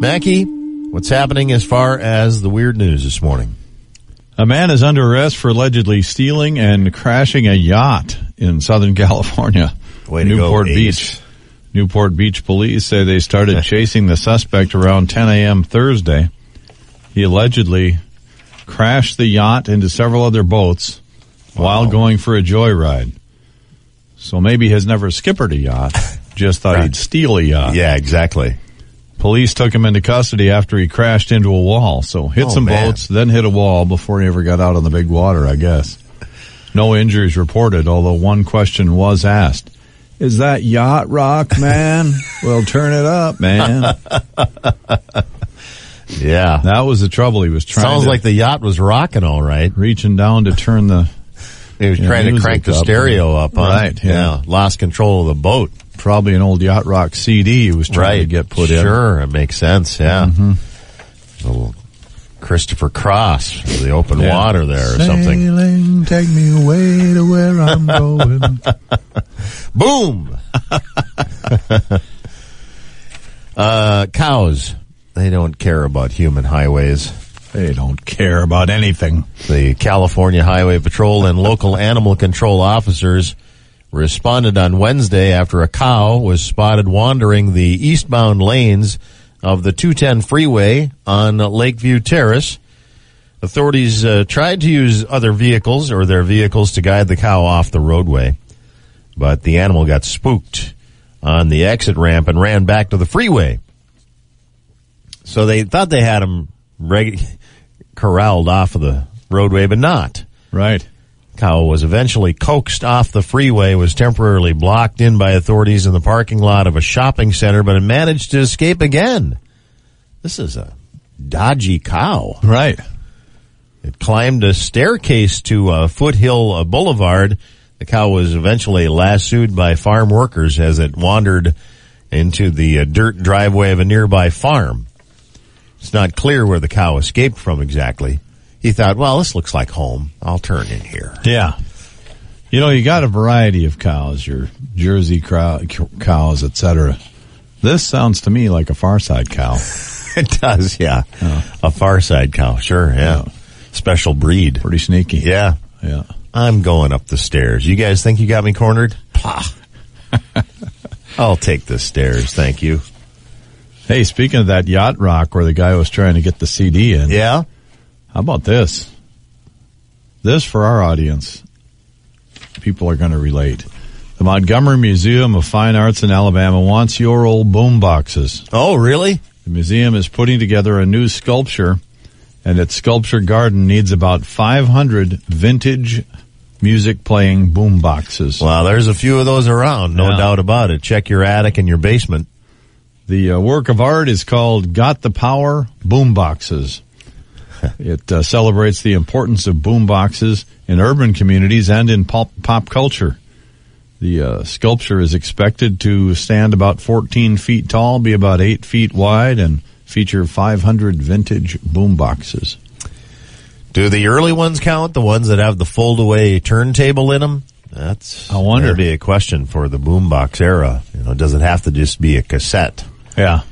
Mackie, what's happening as far as the weird news this morning? A man is under arrest for allegedly stealing and crashing a yacht in Southern California. Way Newport go, Beach. Newport Beach police say they started chasing the suspect around 10 a.m. Thursday. He allegedly crashed the yacht into several other boats while going for a joyride. So maybe has never skippered a yacht, just thought Right. he'd steal a yacht. Yeah, exactly. Police took him into custody after he crashed into a wall. So hit Oh, some man. boats, then hit a wall before he ever got out on the big water, I guess. No injuries reported, although one question was asked. Is that yacht rock, man? well, turn it up, man. Yeah. That was the trouble. He was trying Sounds to like the yacht was rocking all right. reaching down to turn the He was Yeah, trying to crank the up. stereo up, huh? Right, yeah. Lost control of the boat. Probably an old yacht rock CD he was trying to get put in. Sure, it makes sense, yeah. Little Christopher Cross for the open Yeah. water there or something. Sailing, take me away to where I'm going. Boom! uh, cows. They don't care about human highways. they don't care about anything. The California Highway Patrol and local animal control officers responded on Wednesday after a cow was spotted wandering the eastbound lanes of the 210 freeway on Lakeview Terrace. Authorities uh, tried to use other vehicles or their vehicles to guide the cow off the roadway, but the animal got spooked on the exit ramp and ran back to the freeway. So they thought they had him reg- corralled off of the roadway, but not. Right. Cow was eventually coaxed off the freeway, was temporarily blocked in by authorities in the parking lot of a shopping center, but it managed to escape again. This is a dodgy cow. Right. It climbed a staircase to uh, Foothill uh, Boulevard. The cow was eventually lassoed by farm workers as it wandered into the uh, dirt driveway of a nearby farm. It's not clear where the cow escaped from exactly. He thought, well, this looks like home. I'll turn in here. Yeah. You know, you got a variety of cows, your Jersey crow, cows, etc. This sounds to me like a Far Side cow. It does, yeah. A far side cow, sure, yeah. Special breed. Pretty sneaky. Yeah. Yeah. I'm going up the stairs. You guys think you got me cornered? Pah. I'll take the stairs, thank you. Hey, speaking of that yacht rock where the guy was trying to get the CD in, Yeah? How about this? This for our audience. People are going to relate. The Montgomery Museum of Fine Arts in Alabama wants your old boom boxes. Oh, really? The museum is putting together a new sculpture, and its sculpture garden needs about 500 vintage music playing boom boxes. Well, there's a few of those around, no Yeah. doubt about it. Check your attic and your basement. The uh, work of art is called Got the Power Boom Boxes. it uh, celebrates the importance of boomboxes in urban communities and in pop, pop culture. The uh, sculpture is expected to stand about 14 feet tall, be about 8 feet wide, and feature 500 vintage boomboxes. Do the early ones count? The ones that have the fold away turntable in them? That's, I wonder. That'd be a question for the boombox era. You know, does it have to just be a cassette? Yeah.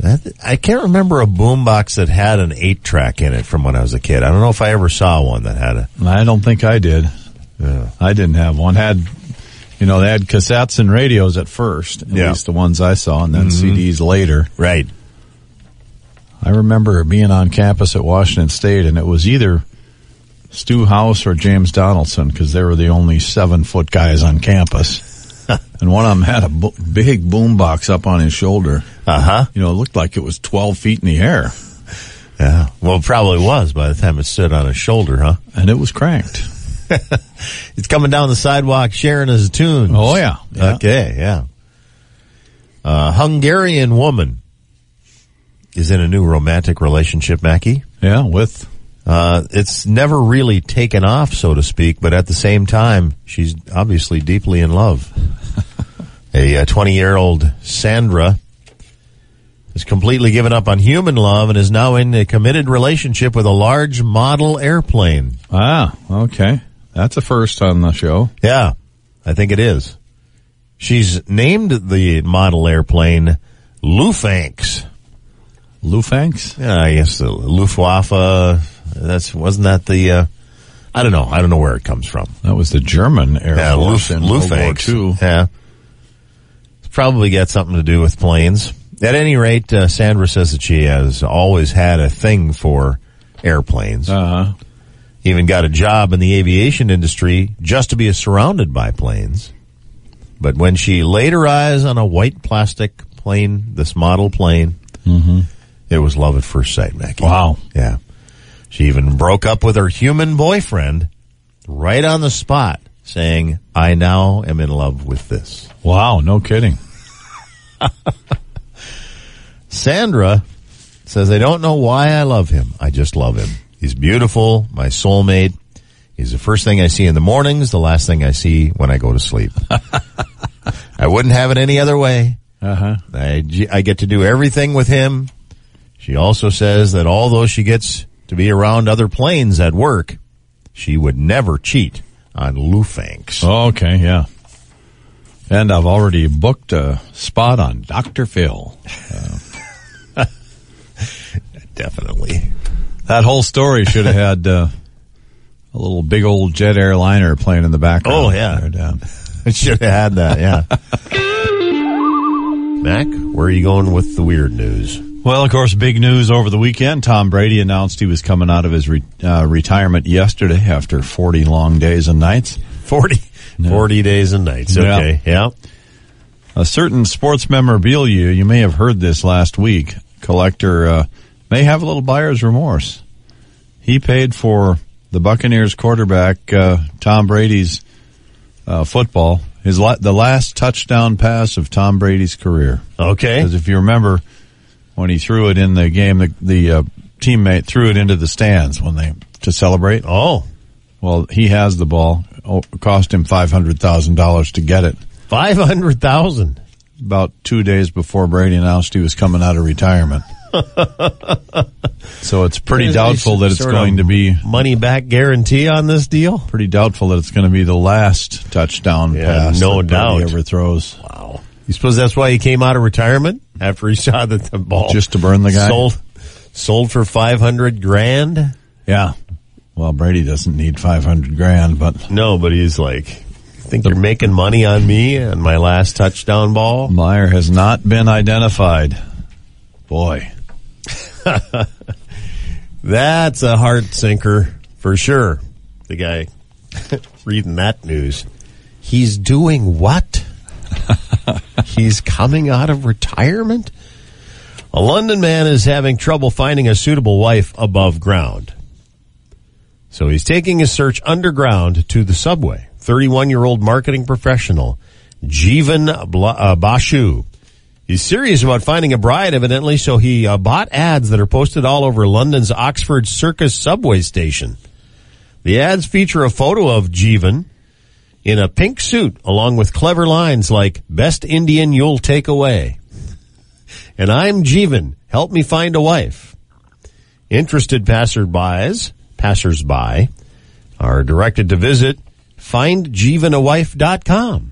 That, I can't remember a boombox that had an eight track in it from when I was a kid. I don't know if I ever saw one that had a. I don't think I did. Yeah. I didn't have one. Had you know they had cassettes and radios at first, at Yeah. least the ones I saw, and then mm-hmm. CDs later. Right. I remember being on campus at Washington State, and it was either Stu House or James Donaldson because they were the only seven foot guys on campus. and one of them had a bo- big boom box up on his shoulder. Uh huh. You know, it looked like it was twelve feet in the air, Yeah. Well, it probably was by the time it stood on his shoulder, huh? and it was cranked. It's coming down the sidewalk sharing his tunes. Oh yeah, yeah. Okay, yeah. A Hungarian woman is in a new romantic relationship, Mackie. yeah. With Uh, it's never really taken off, so to speak, but at the same time, she's obviously deeply in love. a 20 year old Sandra has completely given up on human love and is now in a committed relationship with a large model airplane. ah, okay, that's a first on the show. Yeah, I think it is. She's named the model airplane Lufanx. Lufanx? Yeah, I guess the Luftwaffe. That's wasn't that the? Uh, I don't know. I don't know where it comes from. That was the German Air Yeah, Force Luf, in World War. II. Yeah, it's probably got something to do with planes. At any rate, uh, Sandra says that she has always had a thing for airplanes. Uh-huh. Even got a job in the aviation industry just to be surrounded by planes. But when she laid her eyes on a white plastic plane, this model plane, it was love at first sight, Mackie. Wow. Yeah. She even broke up with her human boyfriend right on the spot, saying, I now am in love with this. Wow, no kidding. Sandra says, I don't know why I love him. I just love him. He's beautiful, my soulmate. He's the first thing I see in the mornings, the last thing I see when I go to sleep. I wouldn't have it any other way. Uh-huh. I, I get to do everything with him. She also says that although she gets to be around other planes at work, she would never cheat on Lufanx. Okay, yeah. And I've already booked a spot on Dr. Phil. Definitely. That whole story should have had uh, a little big old jet airliner playing in the background. Oh, yeah. There, down. Should have had that, yeah. Mac, where are you going with the weird news? Well, of course, big news over the weekend. Tom Brady announced he was coming out of his re- uh, retirement yesterday after 40 long days and nights. 40, 40 days and nights. Yeah. Okay, yeah. A certain sports memorabilia, you may have heard this last week, collector uh, may have a little buyer's remorse. He paid for the Buccaneers quarterback uh, Tom Brady's uh, football, his la- the last touchdown pass of Tom Brady's career. Okay. Because if you remember, when he threw it in the game, the, the uh, teammate threw it into the stands when they to celebrate. Oh, Well, he has the ball. Oh, it cost him five hundred thousand dollars to get it. 500,000. About two days before Brady announced he was coming out of retirement. so it's pretty doubtful that it's going to be Money back guarantee on this deal? pretty doubtful that it's going to be the last touchdown Yeah, pass no that Brady ever throws. Wow. You suppose that's why he came out of retirement? After he saw that the ball Just to burn the guy? sold, sold for 500 grand? Yeah. Well, Brady doesn't need five hundred grand, but No, but he's like, think you're making money on me and my last touchdown ball? Meyer has not been identified. Boy. That's a heart sinker for sure. The guy reading that news. He's doing what? He's coming out of retirement? A London man is having trouble finding a suitable wife above ground. So he's taking his search underground to the subway. 31 year old marketing professional, Jeevan uh, Bashu. He's serious about finding a bride, evidently, so he uh, bought ads that are posted all over London's Oxford Circus subway station. The ads feature a photo of Jeevan in a pink suit, along with clever lines like, Best Indian you'll take away. And I'm Jeevan. Help me find a wife. Interested passerbys, passersby, are directed to visit findjeevanawife.com.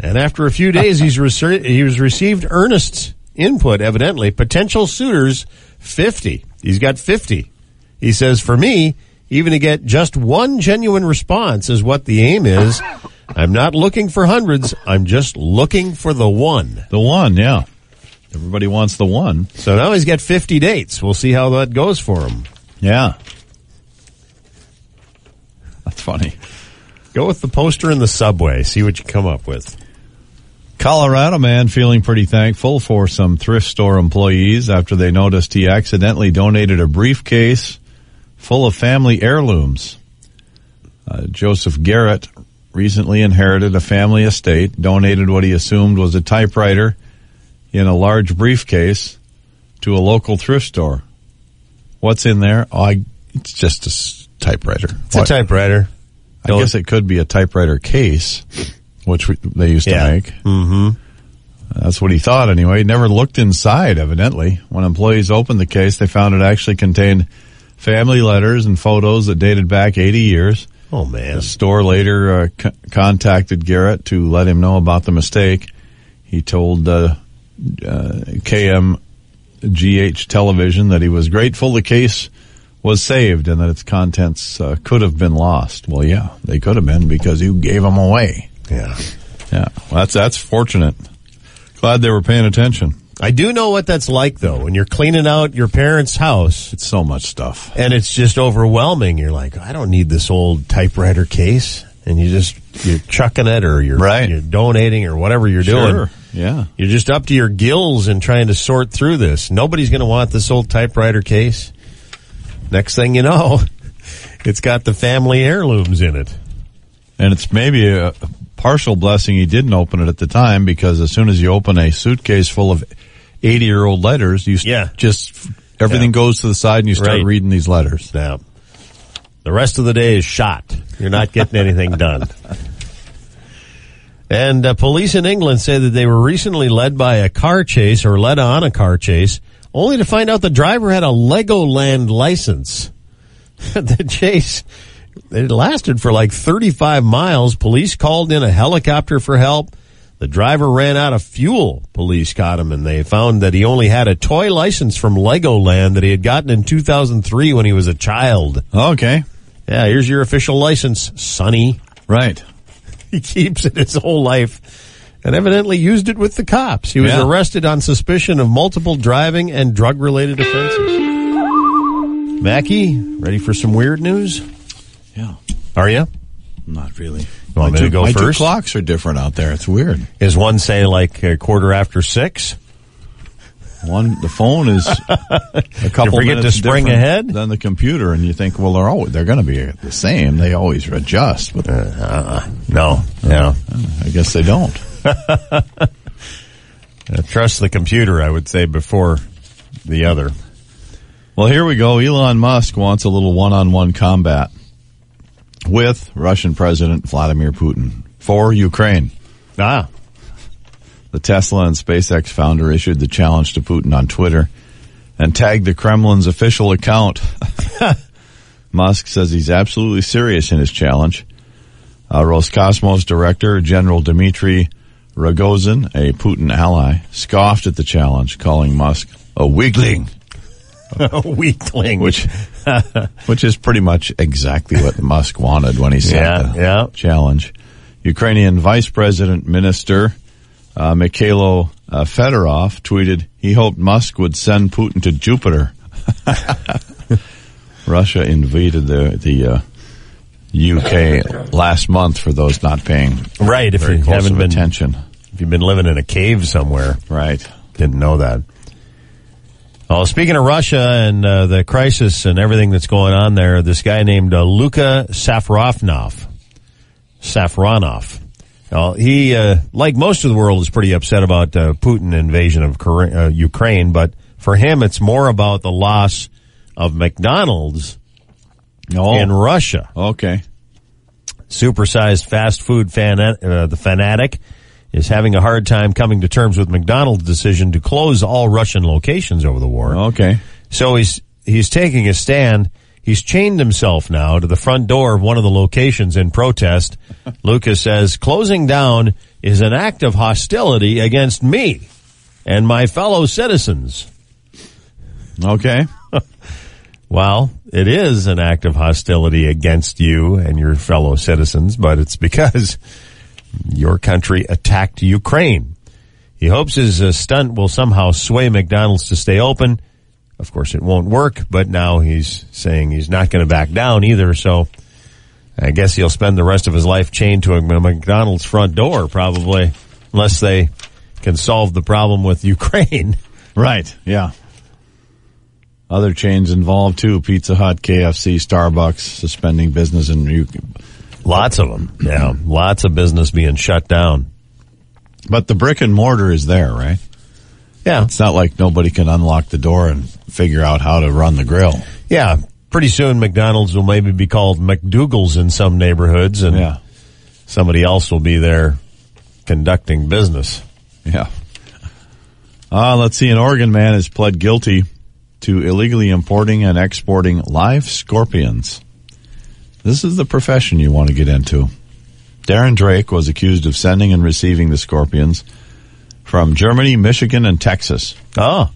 And after a few days, he's rece- he's received earnest input, evidently. Potential suitors, 50. He's got 50. He says, for me, even to get just one genuine response is what the aim is. I'm not looking for hundreds. I'm just looking for the one. The one, yeah. Everybody wants the one. So now he's got 50 dates. We'll see how that goes for him. Yeah. That's funny. Go with the poster in the subway. See what you come up with. Colorado man feeling pretty thankful for some thrift store employees after they noticed he accidentally donated a briefcase full of family heirlooms. Uh, Joseph Garrett recently inherited a family estate, donated what he assumed was a typewriter in a large briefcase to a local thrift store. What's in there? Oh, I, it's just a typewriter. It's a typewriter. I guess it could be a typewriter case, which we, they used Yeah. to make. Mm-hmm. That's what he thought anyway. He never looked inside, evidently. When employees opened the case, they found it actually contained family letters and photos that dated back 80 years. Oh man. The store later uh, c- contacted Garrett to let him know about the mistake. He told uh, uh, KMZZ GH television that he was grateful the case was saved and that its contents uh, could have been lost. Well, yeah, they could have been because you gave them away. Yeah. Yeah, well, that's that's fortunate. Glad they were paying attention. I do know what that's like though. When you're cleaning out your parents' house It's so much stuff. and it's just overwhelming. You're like, I don't need this old typewriter case. And you just, you're chucking it or you're, Right. you're donating or whatever you're doing. Yeah. You're just up to your gills in trying to sort through this. Nobody's going to want this old typewriter case. Next thing you know, it's got the family heirlooms in it. And it's maybe a partial blessing he didn't open it at the time because as soon as you open a suitcase full of 80 year old letters, you Yeah. just, everything Yeah. goes to the side and you start Right. reading these letters. Now, the rest of the day is shot. You're not getting anything done. And uh, police in England say that they were recently led by a car chase or led on a car chase, only to find out the driver had a Legoland license. the chase it lasted for like 35 miles. Police called in a helicopter for help. The driver ran out of fuel. Police caught him and they found that he only had a toy license from Legoland that he had gotten in 2003 when he was a child. Okay. Yeah, here's your official license, Sonny. Right. He keeps it his whole life and evidently used it with the cops. He was Yeah. arrested on suspicion of multiple driving and drug related offenses. Mackie, ready for some weird news? Yeah. Are you? Not really. want my me to two, go my two first? clocks are different out there. It's weird. Is one say like a quarter after six? One, the phone is a couple forget to minutes spring different ahead? than the computer, and you think, well, they're always, they're going to be the same. They always adjust, but No, no. I guess they don't. Uh, trust the computer, I would say, before the other. Well, here we go. Elon Musk wants a little one-on-one combat with Russian President Vladimir Putin for Ukraine. Ah, The Tesla and SpaceX founder issued the challenge to Putin on Twitter and tagged the Kremlin's official account. Musk says he's absolutely serious in his challenge. Uh, Roscosmos director General Dmitry Rogozin, a Putin ally, scoffed at the challenge, calling Musk a weakling, a weakling. which which is pretty much exactly what Musk wanted when he sent Yeah, the yeah. challenge. Ukrainian Vice President Minister uh, Mikhailo uh, Fedorov tweeted he hoped Musk would send Putin to Jupiter. Russia invaded the the uh, UK last month for those not paying right, if you haven't been, attention. if you've been living in a cave somewhere. Right. Didn't know that. Oh, speaking of Russia and uh, the crisis and everything that's going on there, this guy named uh, Luka Safronov, Safronov. Well, he, uh, like most of the world, is pretty upset about uh, Putin invasion of uh, Ukraine, but for him, it's more about the loss of McDonald's Oh, in Russia. okay. supersized fast food fan, uh, the fanatic is having a hard time coming to terms with McDonald's decision to close all Russian locations over the war. Okay. So he's he's taking a stand. He's chained himself now to the front door of one of the locations in protest. Lucas says closing down is an act of hostility against me and my fellow citizens. Okay. Well, it is an act of hostility against you and your fellow citizens, but it's because your country attacked Ukraine. He hopes his uh, stunt will somehow sway McDonald's to stay open. Of course, it won't work, but now he's saying he's not going to back down either. So I guess he'll spend the rest of his life chained to a McDonald's front door, probably, unless they can solve the problem with Ukraine. Right. Yeah. Other chains involved too: Pizza Hut, KFC, Starbucks suspending business in U- Lots of them. Yeah. Lots of business being shut down. But the brick and mortar is there, right? Yeah. It's not like nobody can unlock the door and figure out how to run the grill. Yeah. Pretty soon McDonald's will maybe be called McDougal's in some neighborhoods and Yeah. somebody else will be there conducting business. Yeah. Uh, let's see. An Oregon man has pled guilty to illegally importing and exporting live scorpions. This is the profession you want to get into. Darren Drake was accused of sending and receiving the scorpions from Germany, Michigan, and Texas. Oh.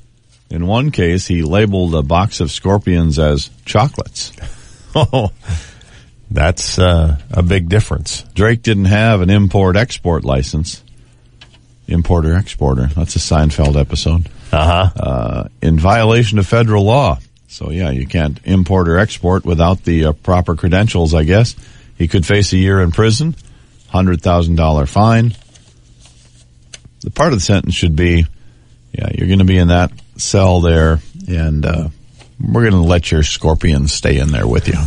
In one case, he labeled a box of scorpions as chocolates. Oh, that's uh, a big difference. Drake didn't have an import-export license. Importer-exporter. That's a Seinfeld episode. Uh-huh. Uh, in violation of federal law. So yeah, you can't import or export without the uh, proper credentials, I guess. He could face a year in prison, $100,000 fine. The part of the sentence should be, yeah, you're going to be in that cell there and, uh, we're going to let your scorpion stay in there with you.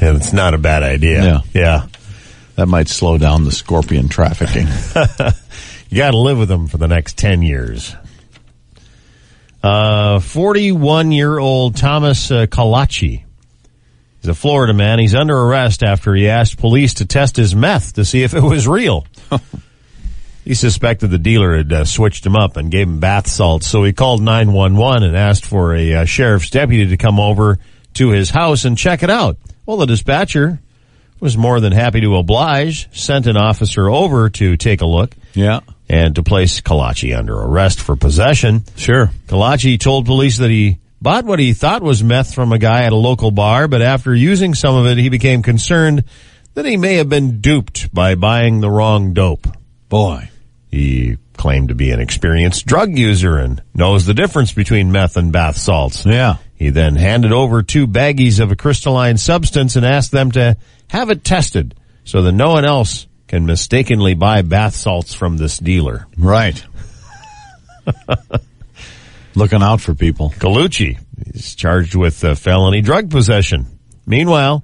And it's not a bad idea. Yeah. Yeah. That might slow down the scorpion trafficking. You got to live with them for the next 10 years. Uh, 41 year old Thomas uh, Kalachi. He's a Florida man. He's under arrest after he asked police to test his meth to see if it was real. he suspected the dealer had uh, switched him up and gave him bath salts, so he called 911 and asked for a uh, sheriff's deputy to come over to his house and check it out. Well, the dispatcher was more than happy to oblige, sent an officer over to take a look yeah. And to place Kalachi under arrest for possession. Sure. Kalachi told police that he bought what he thought was meth from a guy at a local bar, but after using some of it, he became concerned that he may have been duped by buying the wrong dope. Boy. He claimed to be an experienced drug user and knows the difference between meth and bath salts. Yeah. He then handed over two baggies of a crystalline substance and asked them to have it tested so that no one else can mistakenly buy bath salts from this dealer. Right. Looking out for people. Galluzzi is charged with uh, felony drug possession. Meanwhile,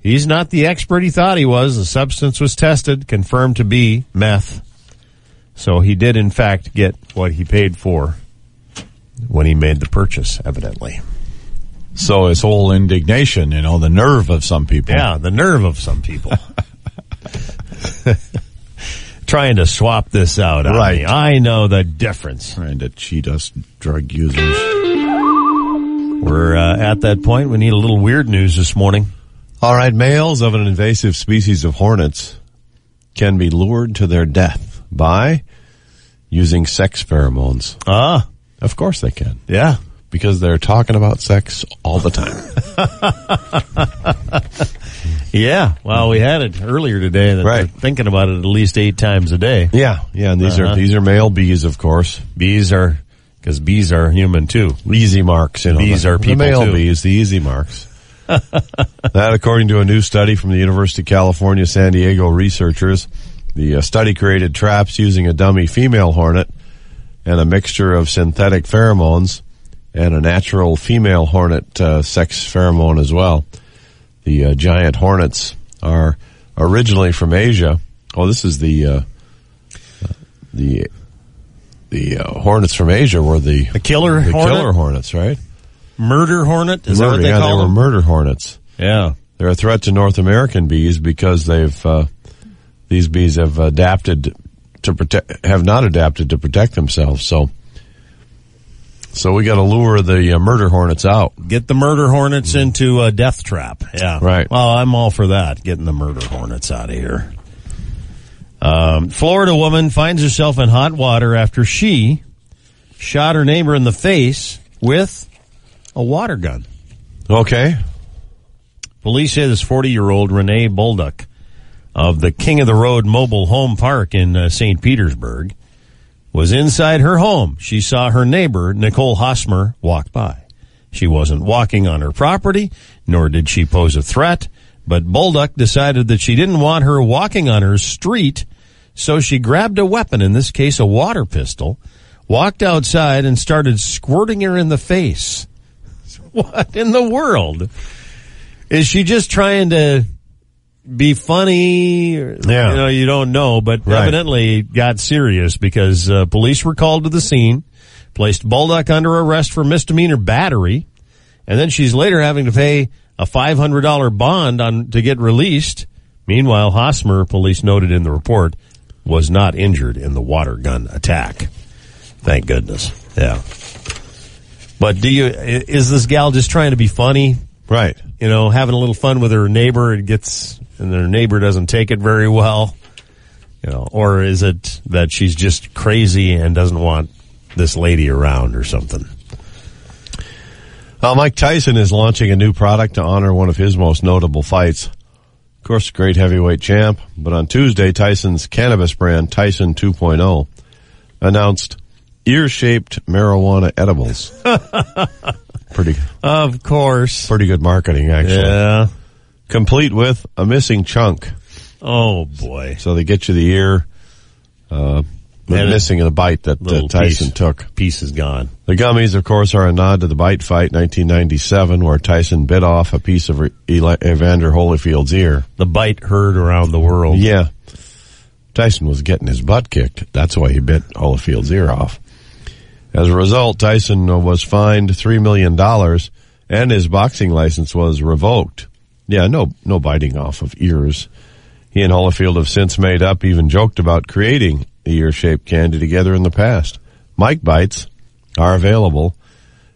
he's not the expert he thought he was. The substance was tested, confirmed to be meth. So he did in fact get what he paid for when he made the purchase, evidently. So his whole indignation, you know, the nerve of some people. Yeah, the nerve of some people. Trying to swap this out Right. me. I know the difference. Trying to cheat us drug users. We're uh, at that point. We need a little weird news this morning. All right, males of an invasive species of hornets can be lured to their death by using sex pheromones. Ah, Of course they can, yeah. because they're talking about sex all the time. Yeah, well, we had it earlier today. That Right. thinking about it at least eight times a day. yeah, yeah, and these Uh-huh. are these are male bees, of course. Bees are because bees are human too. Easy marks, you know. Bees the, are people, the male too. bees, the easy marks. that, according to a new study from the University of California, San Diego researchers, the uh, study created traps using a dummy female hornet and a mixture of synthetic pheromones and a natural female hornet uh, sex pheromone as well. The uh, giant hornets are originally from Asia. Oh, this is the uh, the the uh, hornets from Asia were the The killer the hornet, killer hornets, right? murder hornet. Is that what they yeah, call they were murder hornets. yeah, They're a threat to North American bees because they've uh, these bees have adapted to protect have not adapted to protect themselves. So so we got to lure the uh, murder hornets out. get the murder hornets into a death trap. Yeah, Right. Well, I'm all for that. Getting the murder hornets out of here. Um, Florida woman finds herself in hot water after she shot her neighbor in the face with a water gun. Okay. Police say this 40 year old Renee Bolduck of the King of the Road Mobile Home Park in uh, St. Petersburg was inside her home. She saw her neighbor, Nicole Hosmer, walk by. She wasn't walking on her property, nor did she pose a threat, but Bolduck decided that she didn't want her walking on her street, so she grabbed a weapon, in this case a water pistol, walked outside and started squirting her in the face. What in the world? Is she just trying to be funny? Or, Yeah. You know, you don't know, but Right. evidently it got serious because uh, police were called to the scene, placed Baldock under arrest for misdemeanor battery, and then she's later having to pay a $500 bond on to get released. Meanwhile, Hosmer, police noted in the report, was not injured in the water gun attack. Thank goodness. Yeah. But do you, is this gal just trying to be funny? Right. You know, having a little fun with her neighbor it gets, and their neighbor doesn't take it very well? You know, or is it that she's just crazy and doesn't want this lady around or something. Well, Mike Tyson is launching a new product to honor one of his most notable fights. Of course, great heavyweight champ, but on Tuesday, Tyson's cannabis brand, Tyson 2.0, announced ear-shaped marijuana edibles. pretty, Of course. pretty good marketing, actually. Yeah. Complete with a missing chunk. Oh boy. So they get you the ear, uh, the missing of the bite that uh, Tyson piece. took. Piece is gone. The gummies, of course, are a nod to the bite fight 1997 where Tyson bit off a piece of Evander Holyfield's ear. The bite heard around the world. Yeah. Tyson was getting his butt kicked. That's why he bit Holyfield's ear off. As a result, Tyson was fined $3 million and his boxing license was revoked. Yeah, no, no biting off of ears. He and Holyfield have since made up, even joked about creating the ear-shaped candy together in the past. Mike Bites are available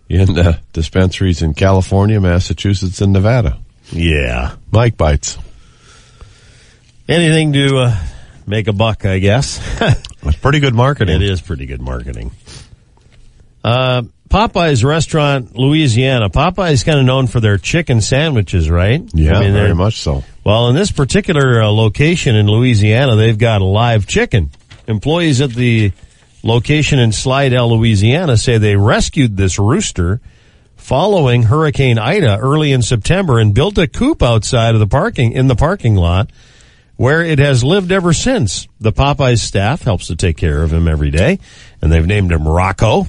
in uh, dispensaries in California, Massachusetts, and Nevada. Yeah. Mike Bites. Anything to uh, make a buck, I guess. It's pretty good marketing. it is pretty good marketing. Uh, Popeye's restaurant, Louisiana. Popeye's kind of known for their chicken sandwiches, right? Yeah, I mean, very much so. Well, in this particular uh, location in Louisiana, they've got a live chicken. Employees at the location in Slidell, Louisiana say they rescued this rooster following Hurricane Ida early in September and built a coop outside of the parking, in the parking lot where it has lived ever since. The Popeyes staff helps to take care of him every day and they've named him Rocco.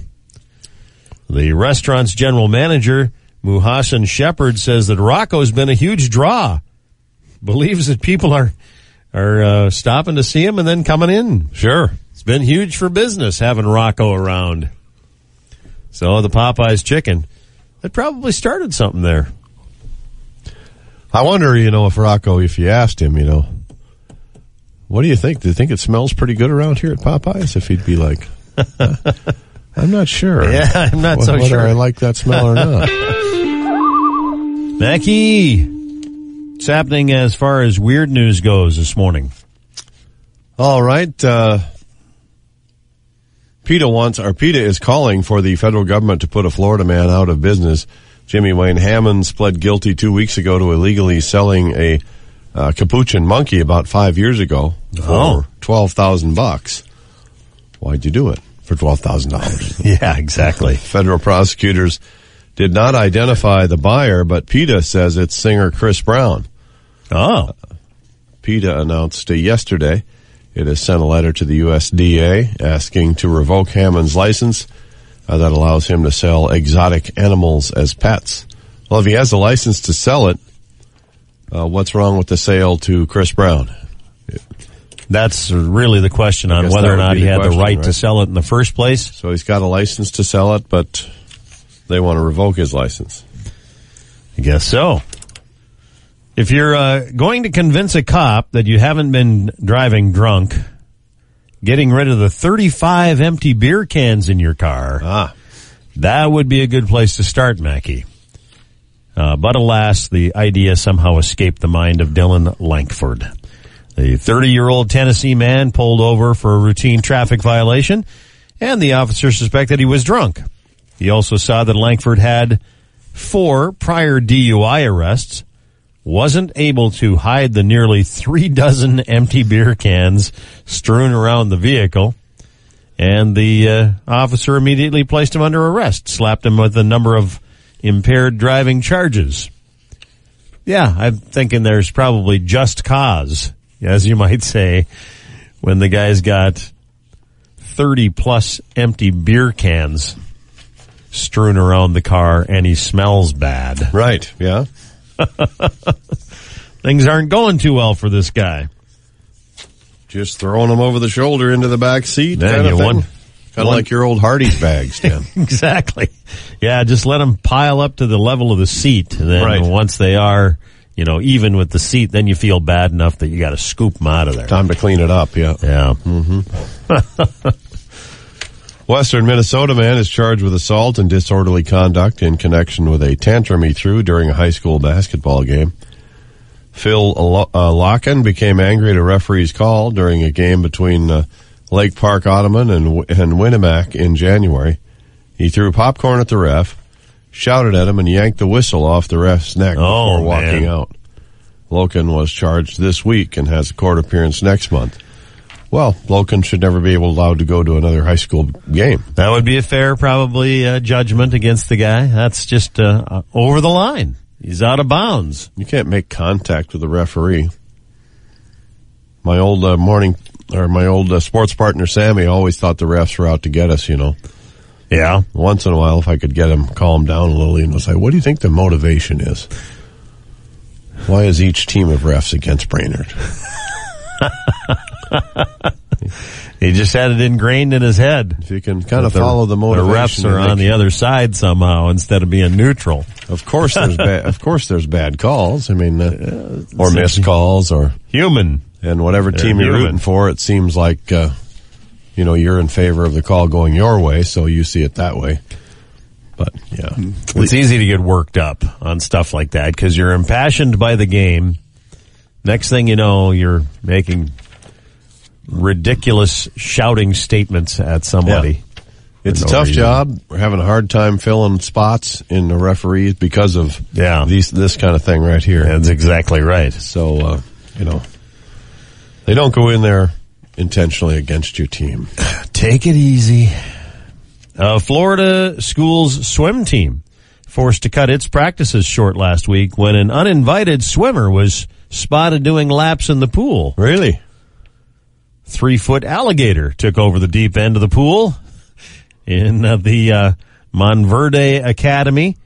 The restaurant's general manager, Muhassan Shepard, says that Rocco's been a huge draw believes that people are are uh, stopping to see him and then coming in. Sure. It's been huge for business having Rocco around. So the Popeyes chicken, that probably started something there. I wonder, you know, if Rocco, if you asked him, you know, what do you think? Do you think it smells pretty good around here at Popeyes? If he'd be like, "Uh, I'm not sure. Yeah, I'm not so whether sure. I like that smell or not. Mackie, it's happening as far as weird news goes this morning? All right. Uh, PETA wants, or PETA is calling for the federal government to put a Florida man out of business. Jimmy Wayne Hammonds pled guilty two weeks ago to illegally selling a uh, capuchin monkey about five years ago Oh. for twelve thousand bucks. Why'd you do it for twelve thousand dollars? Yeah, exactly. Federal prosecutors did not identify the buyer, but PETA says it's singer Chris Brown. Oh, PETA announced uh, yesterday it has sent a letter to the USDA asking to revoke Hammond's license uh, that allows him to sell exotic animals as pets. Well, if he has a license to sell it, uh, what's wrong with the sale to Chris Brown? That's really the question on whether or not he had the question, right to sell it in the first place. So he's got a license to sell it, but they want to revoke his license. I guess so. If you're uh, going to convince a cop that you haven't been driving drunk, getting rid of the 35 empty beer cans in your car, Ah, that would be a good place to start, Mackie. Uh, but alas, the idea somehow escaped the mind of Dylan Lankford. The 30 year old Tennessee man pulled over for a routine traffic violation and the officer suspected he was drunk. He also saw that Lankford had four prior DUI arrests, wasn't able to hide the nearly three dozen empty beer cans strewn around the vehicle, and the uh, officer immediately placed him under arrest, slapped him with a number of impaired driving charges. Yeah, I'm thinking there's probably just cause, as you might say, when the guy's got 30 plus empty beer cans strewn around the car and he smells bad. right, yeah. Things aren't going too well for this guy. Just throwing them over the shoulder into the back seat. Yeah, kind of thing. Kind of like your old Hardee's bags, Dan. exactly. Yeah, just let them pile up to the level of the seat. And then Right. once they are, you know, even with the seat, then you feel bad enough that you got to scoop them out of there. Time to clean it up, yeah. Yeah. Western Minnesota man is charged with assault and disorderly conduct in connection with a tantrum he threw during a high school basketball game. Phil uh, Locken became angry at a referee's call during a game between uh, Lake Park-Audubon and, and Win-E-Mac in January. He threw popcorn at the ref, shouted at him, and yanked the whistle off the ref's neck Oh, before walking man. out. Loken was charged this week and has a court appearance next month. Well, Loken should never be able allowed to go to another high school game. That would be a fair, probably, uh, judgment against the guy. That's just uh, uh, over the line. He's out of bounds. You can't make contact with the referee. My old uh, morning or my old uh, sports partner Sammy always thought the refs were out to get us. You know, Yeah. once in a while, if I could get him calm down a little, you know, say, "What do you think the motivation is? Why is each team of refs against Brainerd?" He just had it ingrained in his head. If you can kind of The- follow the motivation, The refs are on the other side somehow instead of being neutral. Of course, there's bad. Of course, there's bad calls. I mean, uh, or missed calls, or Human. and whatever They're team you're human. rooting for, it seems like uh, you know you're in favor of the call going your way, so you see it that way. But yeah, It's easy to get worked up on stuff like that because you're impassioned by the game. Next thing you know, you're making ridiculous shouting statements at somebody. it's a tough reason. job. We're having a hard time filling spots in the referees because of Yeah. these this kind of thing right here. That's exactly right. So uh, you know, they don't go in there intentionally against your team. Take it easy. Uh, Florida schools swim team forced to cut its practices short last week when an uninvited swimmer was spotted doing laps in the pool. Really? Three foot alligator took over the deep end of the pool in uh, the uh, Montverde Academy,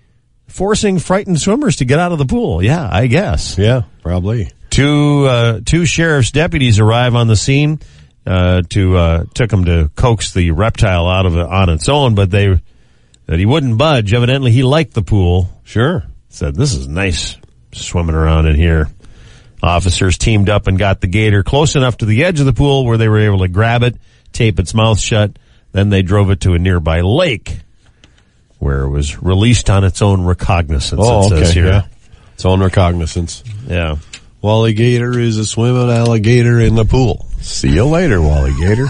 forcing frightened swimmers to get out of the pool. Yeah, I guess. Yeah, probably. Two uh, two sheriff's deputies arrive on the scene uh, to uh, took them to coax the reptile out of it on its own, but they that he wouldn't budge. Evidently, he liked the pool. Sure. Said this is nice swimming around in here. Officers teamed up and got the gator close enough to the edge of the pool where they were able to grab it, tape its mouth shut. Then they drove it to a nearby lake where it was released on its own recognizance. Oh, it okay. here. Yeah. Its own recognizance. yeah. Wally Gator is a swimming alligator in the pool. See you later, Wally Gator.